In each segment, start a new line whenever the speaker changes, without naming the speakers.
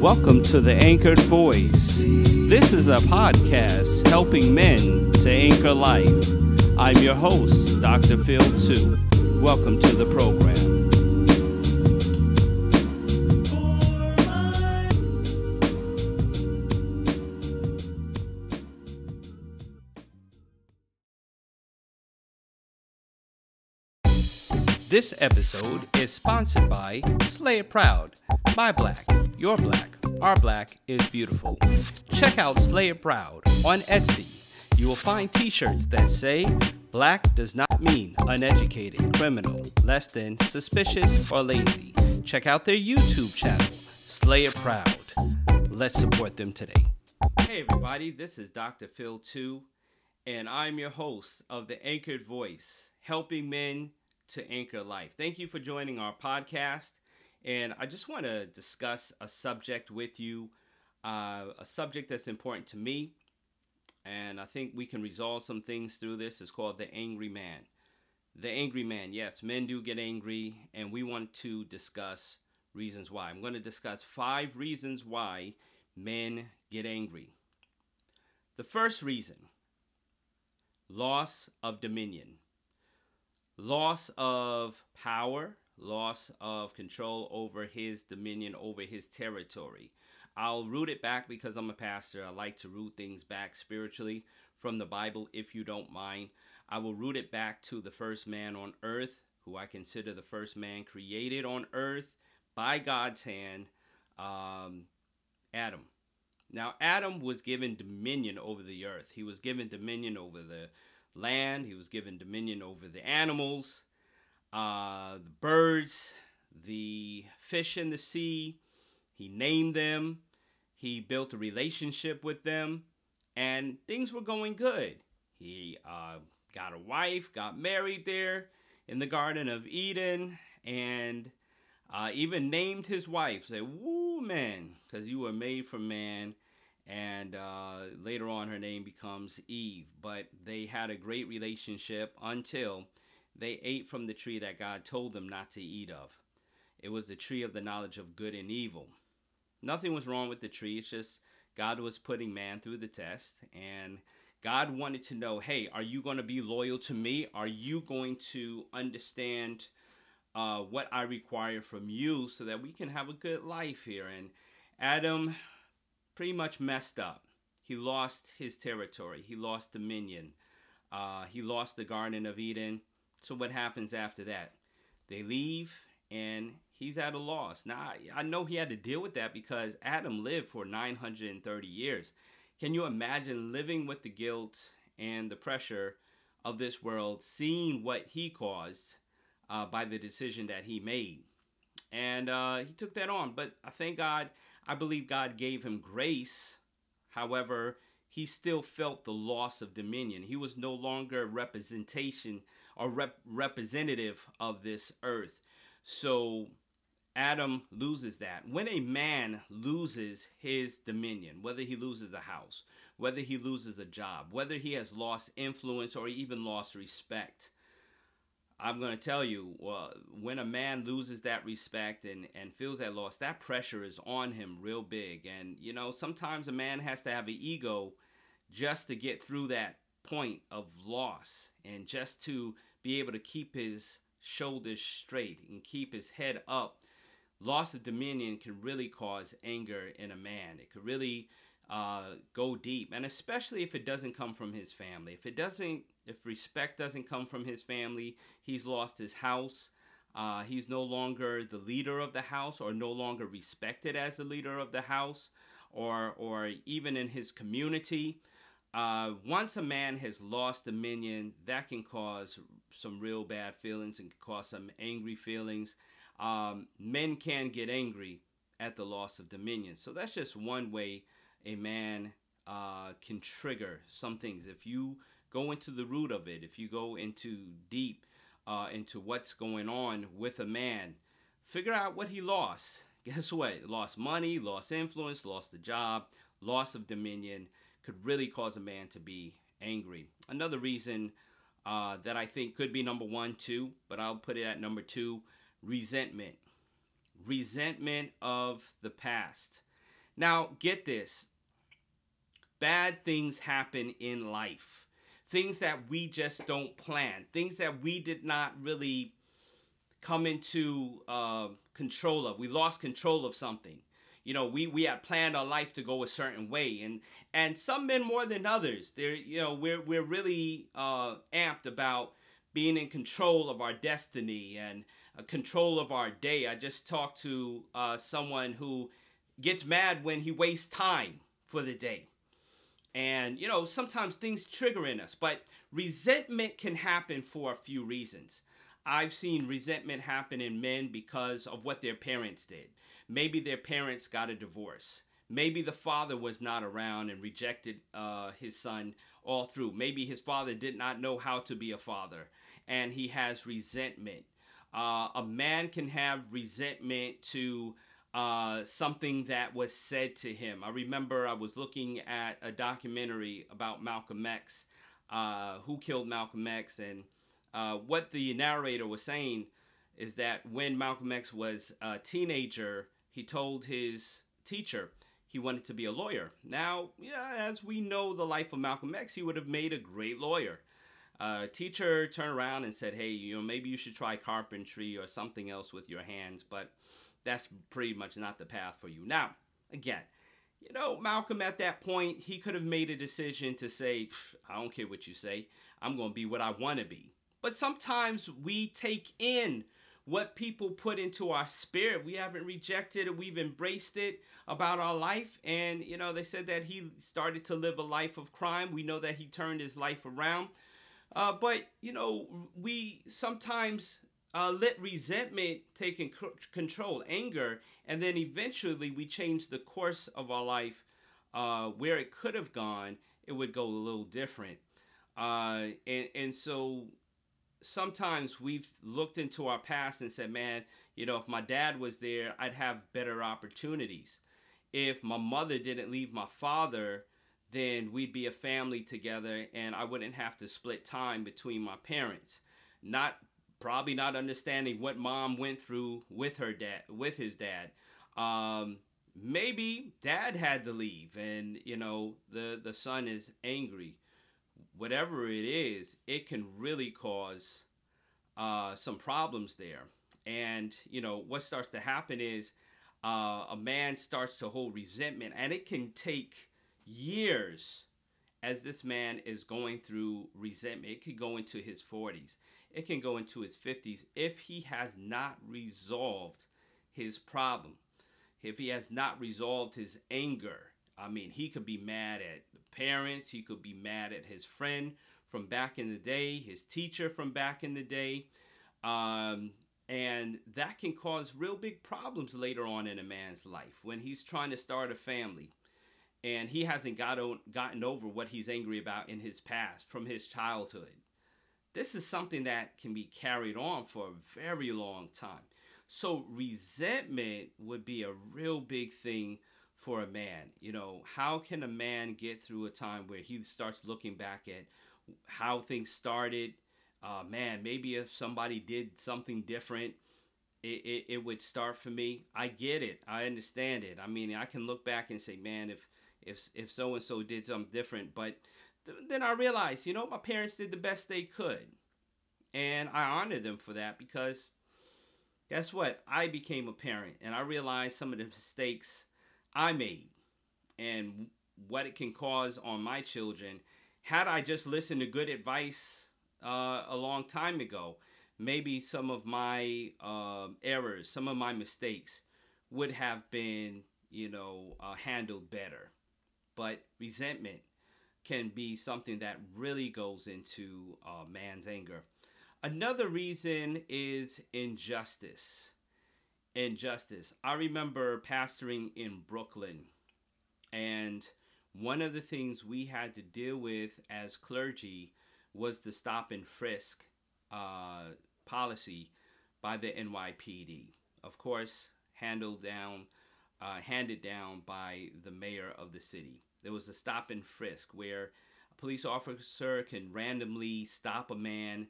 Welcome to the Anchored Voice. This is a podcast helping men to anchor life. I'm your host, Dr. Phil 2. Welcome to the program. This episode is sponsored by Slay It Proud. My black, your black, our black is beautiful. Check out Slay It Proud on Etsy. You will find t shirts that say, Black does not mean uneducated, criminal, less than, suspicious, or lazy. Check out their YouTube channel, Slay It Proud. Let's support them today. Hey, everybody, this is Dr. Phil 2, and I'm your host of The Anchored Voice, helping men to anchor life. Thank you for joining our podcast. And I just want to discuss a subject with you, uh, a subject that's important to me. And I think we can resolve some things through this. It's called the angry man. The angry man, yes, men do get angry, and we want to discuss reasons why. I'm going to discuss five reasons why men get angry. The first reason loss of dominion loss of power, loss of control over his dominion, over his territory. I'll root it back because I'm a pastor. I like to root things back spiritually from the Bible, if you don't mind. I will root it back to the first man on earth, who I consider the first man created on earth by God's hand, um, Adam. Now, Adam was given dominion over the earth. He was given dominion over the land. He was given dominion over the animals, uh, the birds, the fish in the sea. He named them. He built a relationship with them, and things were going good. He uh, got a wife, got married there in the Garden of Eden, and uh, even named his wife. Say, "Woo, man," because you were made for man and uh, later on her name becomes Eve. But they had a great relationship until they ate from the tree that God told them not to eat of. It was the tree of the knowledge of good and evil. Nothing was wrong with the tree, it's just God was putting man through the test, and God wanted to know hey, are you going to be loyal to me? Are you going to understand uh, what I require from you so that we can have a good life here? And Adam pretty much messed up. He lost his territory. He lost dominion. Uh, he lost the Garden of Eden. So what happens after that? They leave, and he's at a loss. Now I know he had to deal with that because Adam lived for 930 years. Can you imagine living with the guilt and the pressure of this world, seeing what he caused uh, by the decision that he made? And uh, he took that on. But I thank God I believe God gave him grace. However, he still felt the loss of dominion. He was no longer a representation or rep- representative of this earth. So Adam loses that. When a man loses his dominion, whether he loses a house, whether he loses a job, whether he has lost influence or even lost respect, I'm going to tell you, well, when a man loses that respect and, and feels that loss, that pressure is on him real big. And, you know, sometimes a man has to have an ego just to get through that point of loss and just to be able to keep his shoulders straight and keep his head up. Loss of dominion can really cause anger in a man. It could really uh, go deep, and especially if it doesn't come from his family. If it doesn't, if respect doesn't come from his family, he's lost his house. Uh, he's no longer the leader of the house, or no longer respected as the leader of the house, or or even in his community. Uh, once a man has lost dominion, that can cause some real bad feelings and can cause some angry feelings. Um, men can get angry at the loss of dominion. So that's just one way a man uh, can trigger some things. If you go into the root of it, if you go into deep uh, into what's going on with a man, figure out what he lost. Guess what? Lost money, lost influence, lost the job, loss of dominion could really cause a man to be angry. Another reason uh, that I think could be number one, too, but I'll put it at number two resentment. Resentment of the past Now, get this bad things happen in life, things that we just don't plan, things that we did not really come into uh, control of. We lost control of something. You know, we, we had planned our life to go a certain way, and and some men more than others. They're you know we're we're really uh, amped about being in control of our destiny and uh, control of our day. I just talked to uh, someone who gets mad when he wastes time for the day. And, you know, sometimes things trigger in us, but resentment can happen for a few reasons. I've seen resentment happen in men because of what their parents did. Maybe their parents got a divorce. Maybe the father was not around and rejected uh, his son all through. Maybe his father did not know how to be a father and he has resentment. Uh, a man can have resentment to uh, something that was said to him. I remember I was looking at a documentary about Malcolm X, uh, who killed Malcolm X, and uh, what the narrator was saying is that when Malcolm X was a teenager, he told his teacher he wanted to be a lawyer. Now, yeah, as we know the life of Malcolm X, he would have made a great lawyer. Uh, teacher turned around and said, "Hey, you know, maybe you should try carpentry or something else with your hands." But that's pretty much not the path for you. Now, again, you know, Malcolm at that point, he could have made a decision to say, I don't care what you say, I'm going to be what I want to be. But sometimes we take in what people put into our spirit. We haven't rejected it, we've embraced it about our life. And, you know, they said that he started to live a life of crime. We know that he turned his life around. Uh, but, you know, we sometimes uh, let resentment take control, anger, and then eventually we change the course of our life uh, where it could have gone, it would go a little different. Uh, and, and so sometimes we've looked into our past and said, man, you know, if my dad was there, I'd have better opportunities. If my mother didn't leave my father, then we'd be a family together and I wouldn't have to split time between my parents. Not probably not understanding what mom went through with her dad with his dad. Um, maybe dad had to leave and you know the the son is angry. Whatever it is it can really cause uh, some problems there. And you know what starts to happen is uh, a man starts to hold resentment and it can take years as this man is going through resentment. It could go into his 40s it can go into his 50s if he has not resolved his problem. If he has not resolved his anger. I mean, he could be mad at the parents, he could be mad at his friend from back in the day, his teacher from back in the day. Um, and that can cause real big problems later on in a man's life when he's trying to start a family and he hasn't got o- gotten over what he's angry about in his past from his childhood this is something that can be carried on for a very long time. So resentment would be a real big thing for a man. You know, how can a man get through a time where he starts looking back at how things started? Uh, man, maybe if somebody did something different, it, it, it would start for me. I get it. I understand it. I mean, I can look back and say, man, if if if so and so did something different, but then I realized, you know, my parents did the best they could. And I honor them for that because guess what? I became a parent and I realized some of the mistakes I made and what it can cause on my children. Had I just listened to good advice uh, a long time ago, maybe some of my uh, errors, some of my mistakes would have been, you know, uh, handled better. But resentment can be something that really goes into uh, man's anger. Another reason is injustice. Injustice. I remember pastoring in Brooklyn, and one of the things we had to deal with as clergy was the stop and frisk uh, policy by the NYPD. Of course, handled down, uh, handed down by the mayor of the city. There was a stop and frisk where a police officer can randomly stop a man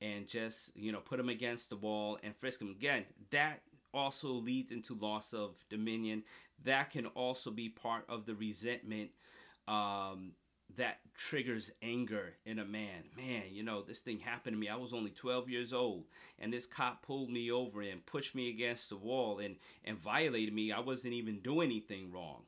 and just, you know, put him against the wall and frisk him. Again, that also leads into loss of dominion. That can also be part of the resentment um, that triggers anger in a man. Man, you know, this thing happened to me. I was only 12 years old, and this cop pulled me over and pushed me against the wall and, and violated me. I wasn't even doing anything wrong.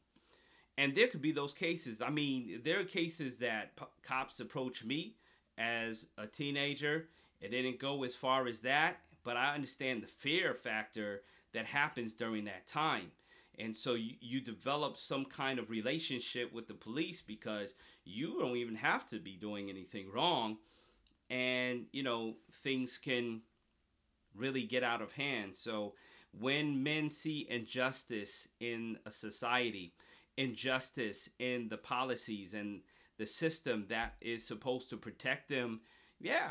And there could be those cases. I mean, there are cases that p- cops approach me as a teenager. It didn't go as far as that, but I understand the fear factor that happens during that time. And so you, you develop some kind of relationship with the police because you don't even have to be doing anything wrong. And, you know, things can really get out of hand. So when men see injustice in a society, injustice in the policies and the system that is supposed to protect them, yeah,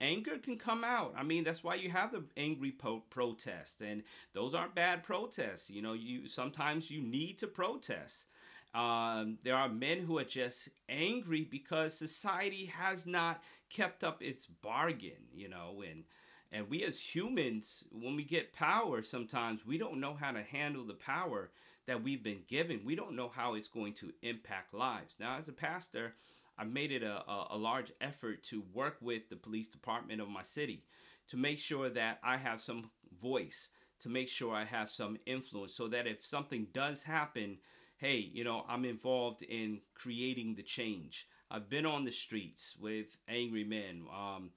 anger can come out. I mean, that's why you have the angry po- protest, and those aren't bad protests. You know, you sometimes you need to protest. Um, there are men who are just angry because society has not kept up its bargain. You know, and and we as humans, when we get power, sometimes we don't know how to handle the power that we've been given. We don't know how it's going to impact lives. Now, as a pastor, I've made it a, a, a, large effort to work with the police department of my city to make sure that I have some voice, to make sure I have some influence, so that if something does happen, hey, you know, I'm involved in creating the change. I've been on the streets with angry men, um,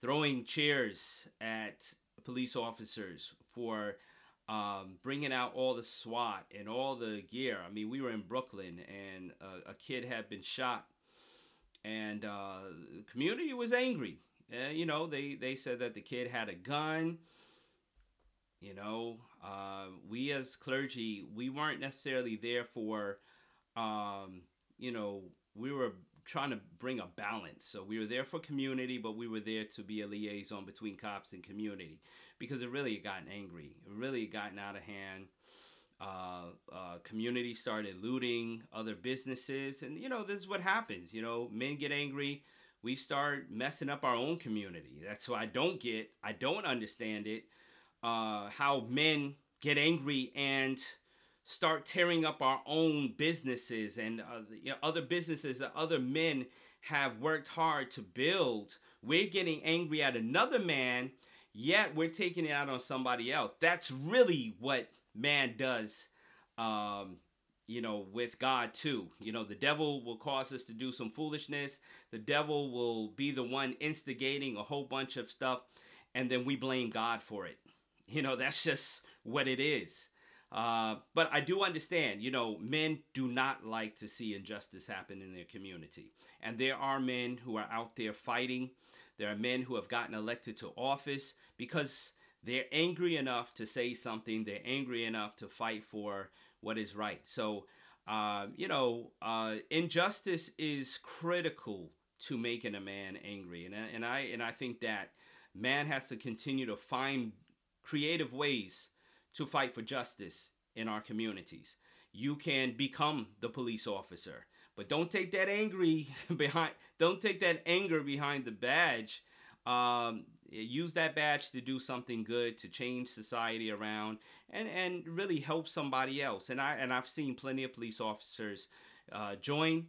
throwing chairs at police officers for um, bringing out all the SWAT and all the gear. I mean, we were in Brooklyn and a, a kid had been shot, and uh, the community was angry. Uh, you know, they, they said that the kid had a gun. You know, uh, we as clergy, we weren't necessarily there for, um, you know, we were trying to bring a balance. So we were there for community, but we were there to be a liaison between cops and community because it really gotten angry. It really gotten out of hand. Uh, uh, community started looting other businesses, and you know this is what happens. You know, men get angry. We start messing up our own community. That's why I don't get. I don't understand it. Uh, how men get angry and start tearing up our own businesses and uh, you know, other businesses that other men have worked hard to build. We're getting angry at another man, yet we're taking it out on somebody else. That's really what man does, um, you know, with God too. You know, the devil will cause us to do some foolishness, the devil will be the one instigating a whole bunch of stuff, and then we blame God for it. You know, that's just what it is. Uh, but I do understand, you know, men do not like to see injustice happen in their community. And there are men who are out there fighting. There are men who have gotten elected to office because they're angry enough to say something, they're angry enough to fight for what is right. So, uh, you know, uh, injustice is critical to making a man angry. And, and, I, and I think that man has to continue to find creative ways to fight for justice in our communities. You can become the police officer, but don't take that angry behind. Don't take that anger behind the badge. Um, use that badge to do something good to change society around and and really help somebody else. And I and I've seen plenty of police officers uh, join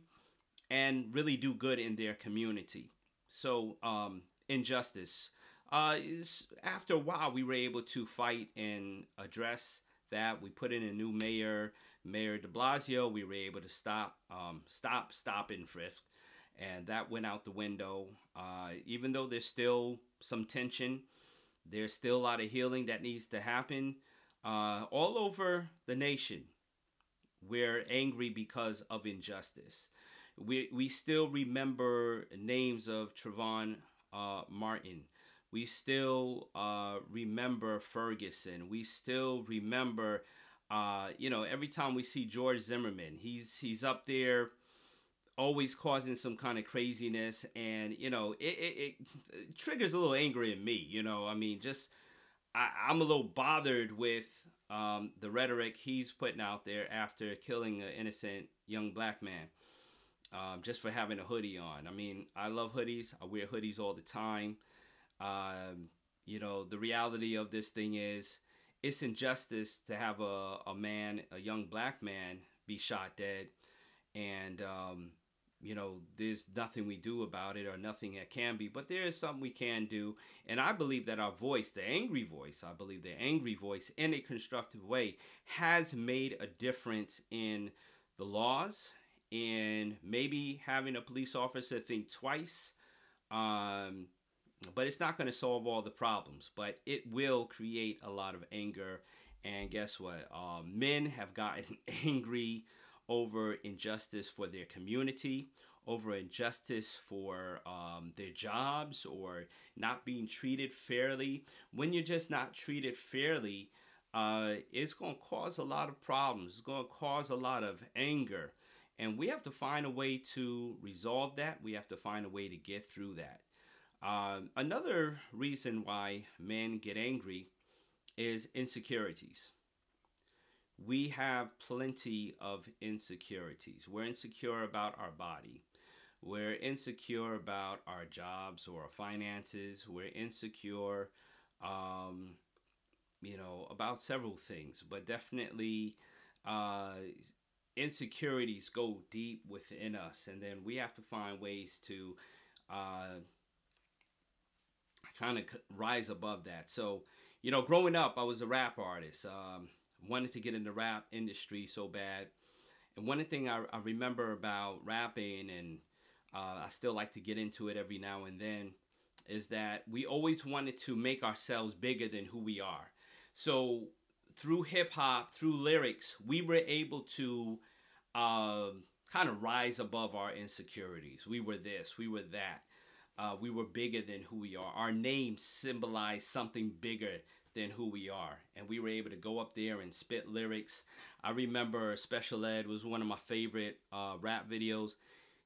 and really do good in their community. So um, injustice uh, after a while, we were able to fight and address that. We put in a new mayor, Mayor De Blasio. We were able to stop, um, stop, stop and frisk, and that went out the window. Uh, even though there's still some tension, there's still a lot of healing that needs to happen uh, all over the nation. We're angry because of injustice. We we still remember names of Trayvon uh, Martin we still uh, remember Ferguson. We still remember, uh, you know, every time we see George Zimmerman, he's he's up there, always causing some kind of craziness, and you know, it, it, it triggers a little anger in me. You know, I mean, just I, I'm a little bothered with um, the rhetoric he's putting out there after killing an innocent young black man. Um, just for having a hoodie on. I mean, I love hoodies. I wear hoodies all the time. Um, you know, the reality of this thing is it's injustice to have a, a man, a young black man, be shot dead, and um, you know there's nothing we do about it or nothing that can be but there is something we can do. And i believe that our voice the angry voice i believe the angry voice in a constructive way has made a difference in the laws. In maybe having a police officer think twice um, but it's not going to solve all the problems but it will create a lot of anger and guess what um, men have gotten angry over injustice for their community, over injustice for um, their jobs, or not being treated fairly. When you're just not treated fairly, uh, it's going to cause a lot of problems. It's going to cause a lot of anger. And we have to find a way to resolve that. We have to find a way to get through that. Um, another reason why men get angry is insecurities we have plenty of insecurities. We're insecure about our body. We're insecure about our jobs or our finances. We're insecure, um, you know, about several things, but definitely uh, insecurities go deep within us. And then we have to find ways to uh, kind of rise above that. So, you know, growing up, I was a rap artist. Um, wanted to get in the rap industry so bad. And one thing I, I remember about rapping, and uh, I still like to get into it every now and then, is that we always wanted to make ourselves bigger than who we are. So through hip hop, through lyrics, we were able to uh, kind of rise above our insecurities. We were this, we were that. Uh, we were bigger than who we are. Our name symbolized something bigger than who we are. And we were able to go up there and spit lyrics. I remember Special Ed was one of my favorite uh, rap videos.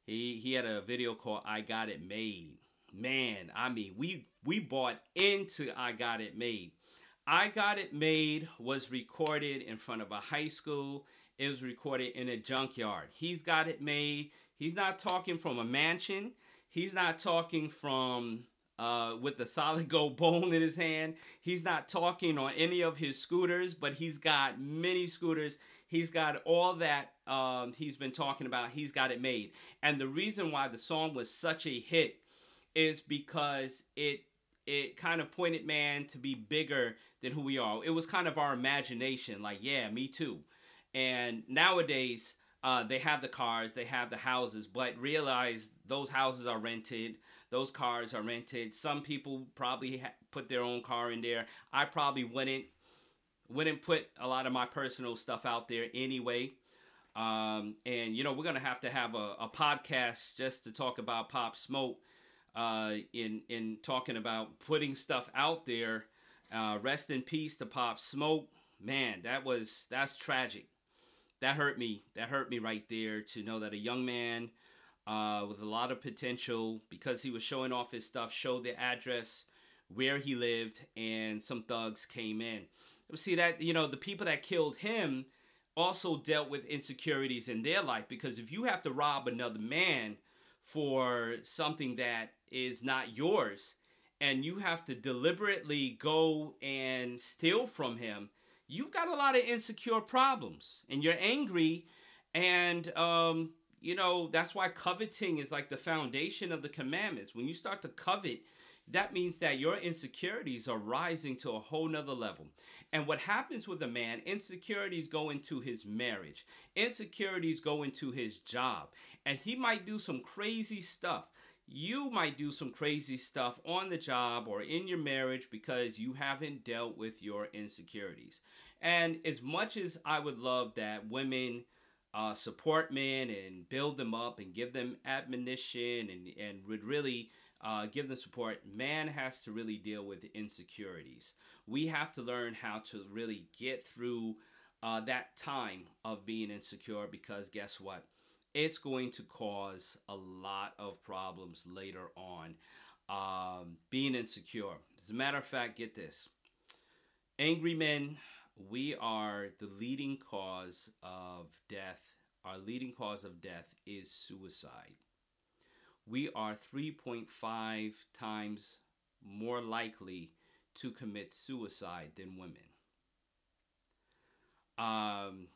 He he had a video called I Got It Made. Man, I mean, we we bought into I Got It Made. I Got It Made was recorded in front of a high school. It was recorded in a junkyard. He's got it made. He's not talking from a mansion. He's not talking from uh, with the solid gold bone in his hand. He's not talking on any of his scooters, but he's got many scooters. He's got all that um, he's been talking about. He's got it made. And the reason why the song was such a hit is because it it kind of pointed man to be bigger than who we are. It was kind of our imagination, like, yeah, me too. And nowadays, uh, they have the cars, they have the houses, but realize those houses are rented, those cars are rented. Some people probably ha- put their own car in there. I probably wouldn't wouldn't put a lot of my personal stuff out there anyway. Um, and you know we're gonna have to have a, a podcast just to talk about Pop Smoke. Uh, in in talking about putting stuff out there. Uh, rest in peace to Pop Smoke. Man, that was that's tragic that hurt me. That hurt me right there to know that a young man uh, with a lot of potential, because he was showing off his stuff, showed the address where he lived, and some thugs came in. See that you know the people that killed him also dealt with insecurities in their life because if you have to rob another man for something that is not yours and you have to deliberately go and steal from him you've got a lot of insecure problems and you're angry and um, you know that's why coveting is like the foundation of the commandments. When you start to covet that means that your insecurities are rising to a whole nother level. And what happens with a man insecurities go into his marriage. Insecurities go into his job. And he might do some crazy stuff you might do some crazy stuff on the job or in your marriage because you haven't dealt with your insecurities. And as much as I would love that women uh, support men and build them up and give them admonition and, and would really uh, give them support, man has to really deal with insecurities. We have to learn how to really get through uh, that time of being insecure because guess what? It's going to cause a lot of problems later on. Um, being insecure. As a matter of fact, get this angry men, we are the leading cause of death. Our leading cause of death is suicide. We are 3.5 times more likely to commit suicide than women. um,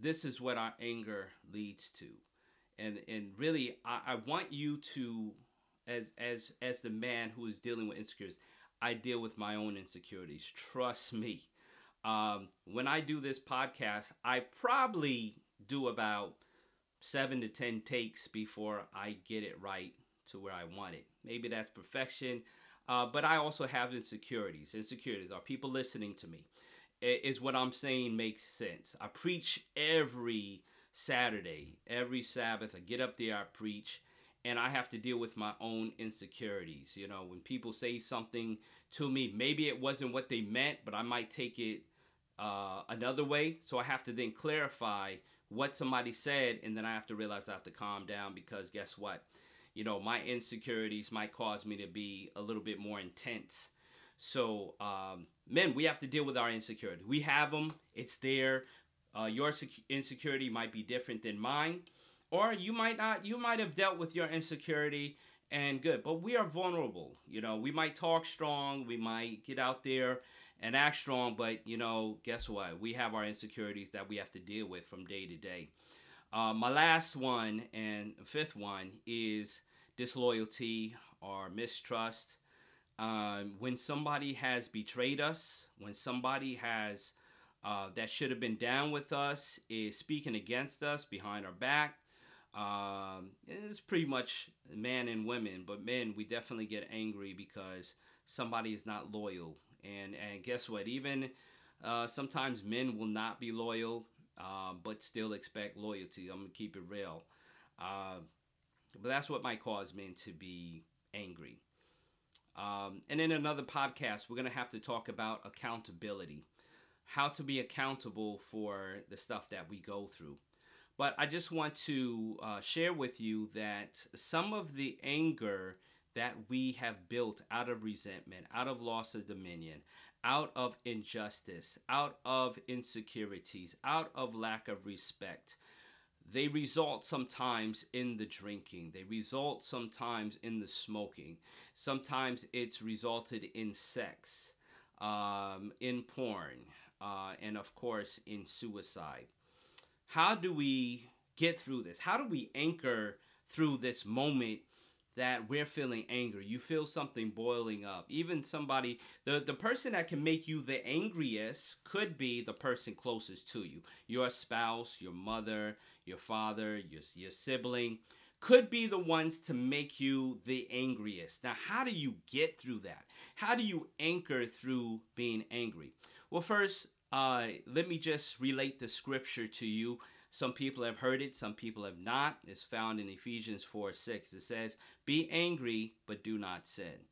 this is what our anger leads to, and and really, I, I want you to, as as as the man who is dealing with insecurities, I deal with my own insecurities. Trust me. Um, when I do this podcast, I probably do about seven to ten takes before I get it right to where I want it. Maybe that's perfection, uh, but I also have insecurities. Insecurities are people listening to me. Is what I'm saying makes sense. I preach every Saturday, every Sabbath. I get up there, I preach, and I have to deal with my own insecurities. You know, when people say something to me, maybe it wasn't what they meant, but I might take it uh, another way. So I have to then clarify what somebody said, and then I have to realize I have to calm down because guess what? You know, my insecurities might cause me to be a little bit more intense. So, um, men, we have to deal with our insecurity. We have them, it's there. Uh, your insecurity might be different than mine, or you might not, you might have dealt with your insecurity and good, but we are vulnerable. You know, we might talk strong, we might get out there and act strong, but you know, guess what? We have our insecurities that we have to deal with from day to day. Uh, my last one and fifth one is disloyalty or mistrust. Um, when somebody has betrayed us, when somebody has uh, that should have been down with us is speaking against us behind our back. Um, it's pretty much men and women, but men, we definitely get angry because somebody is not loyal and and guess what? Even uh, sometimes men will not be loyal, uh, but still expect loyalty. I'm gonna keep it real. Uh, but that's what might cause men to be angry. Um, and in another podcast, we're gonna have to talk about accountability, how to be accountable for the stuff that we go through. But I just want to uh, share with you that some of the anger that we have built out of resentment, out of loss of dominion, out of injustice, out of insecurities, out of lack of respect. They result sometimes in the drinking. They result sometimes in the smoking. Sometimes it's resulted in sex, um, in porn, uh, and of course in suicide. How do we get through this? How do we anchor through this moment that we're feeling anger. You feel something boiling up. Even somebody, the, the person that can make you the angriest could be the person closest to you. Your spouse, your mother, your father, your, your sibling could be the ones to make you the angriest. Now, how do you get through that? How do you anchor through being angry? Well, first, uh, let me just relate the scripture to you some people have heard it, some people have not. It's found in Ephesians 4 6. It says, Be angry, but do not sin.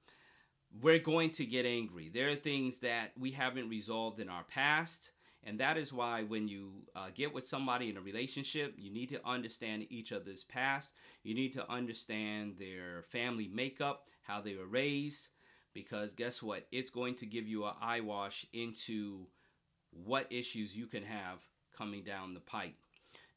We're going to get angry. There are things that we haven't resolved in our past. And that is why when you uh, get with somebody in a relationship, you need to understand each other's past. You need to understand their family makeup, how they were raised, because guess what? It's going to give you an eye wash into what issues you can have coming down the pipe.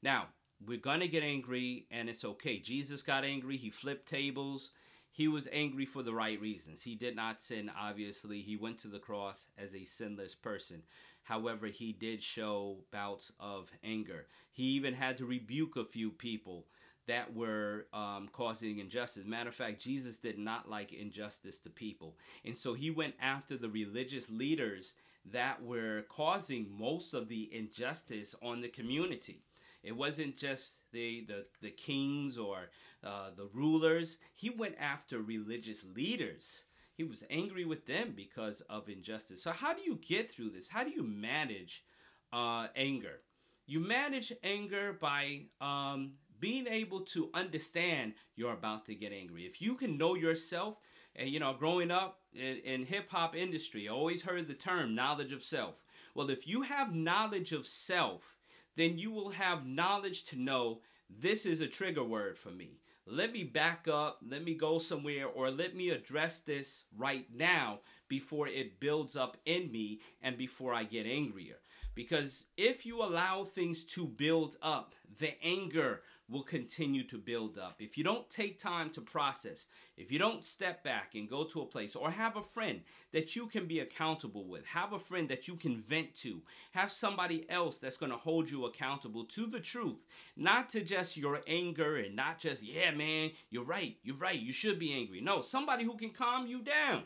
Now, we're going to get angry, and it's okay. Jesus got angry, he flipped tables. He was angry for the right reasons. He did not sin, obviously. He went to the cross as a sinless person. However, he did show bouts of anger. He even had to rebuke a few people that were um, causing injustice. Matter of fact, Jesus did not like injustice to people. And so he went after the religious leaders that were causing most of the injustice on the community. It wasn't just the the, the kings or uh, the rulers. He went after religious leaders. He was angry with them because of injustice. So how do you get through this? How do you manage uh, anger? You manage anger by um, being able to understand you're about to get angry. If you can know yourself, and you know, growing up in, in hip hop industry, I always heard the term knowledge of self. Well, if you have knowledge of self, then you will have knowledge to know this is a trigger word for me. Let me back up, let me go somewhere, or let me address this right now before it builds up in me and before I get angrier. Because if you allow things to build up, the anger will continue to build up. If you don't take time to process, if you don't step back and go to a place or have a friend that you can be accountable with, have a friend that you can vent to, have somebody else that's going to hold you accountable to the truth, not to just your anger and not just, yeah, man, you're right, you're right, you should be angry. No, somebody who can calm you down.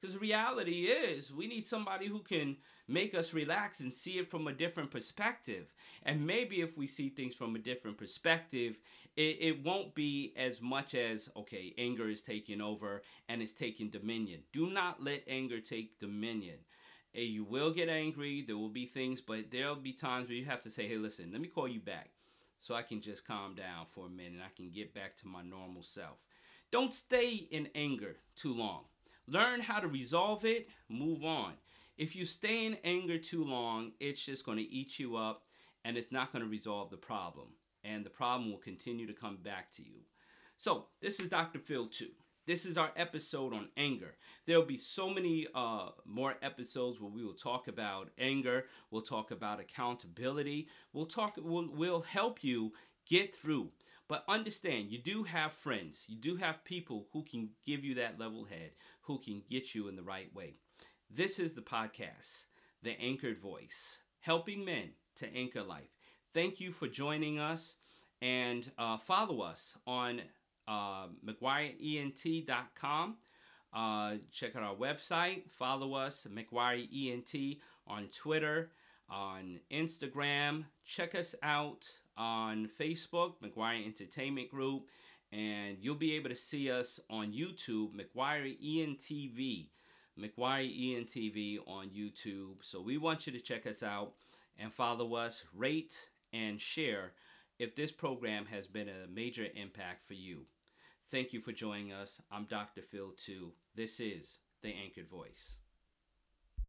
Because reality is, we need somebody who can make us relax and see it from a different perspective. And maybe if we see things from a different perspective, it, it won't be as much as, okay, anger is taking over and it's taking dominion. Do not let anger take dominion. Eh, you will get angry, there will be things, but there'll be times where you have to say, hey, listen, let me call you back so I can just calm down for a minute. And I can get back to my normal self. Don't stay in anger too long Learn how to resolve it, move on. If you stay in anger too long, it's just going to eat you up and it's not going to resolve the problem. And the problem will continue to come back to you. So, this is Dr. Phil 2. This is our episode on anger. There'll be so many uh, more episodes where we will talk about anger. We'll talk about accountability. We'll talk. We'll, we'll help you get through. But understand, you do have friends. You do have people who can give you that level head, who can get you in the right way. This is the podcast, The Anchored Voice, helping men to anchor life. Thank you for joining us and uh, follow us on uh, McGuireENT.com. Uh, check out our website. Follow us, McGuireENT, on Twitter, on Instagram. Check us out on Facebook, McGuire Entertainment Group and you'll be able to see us on YouTube, McGuire ENTV, McGuire ENTV on YouTube. So we want you to check us out and follow us, rate, and share if this program has been a major impact for you. Thank you for joining us. I'm Dr. Phil 2. This is The Anchored Voice.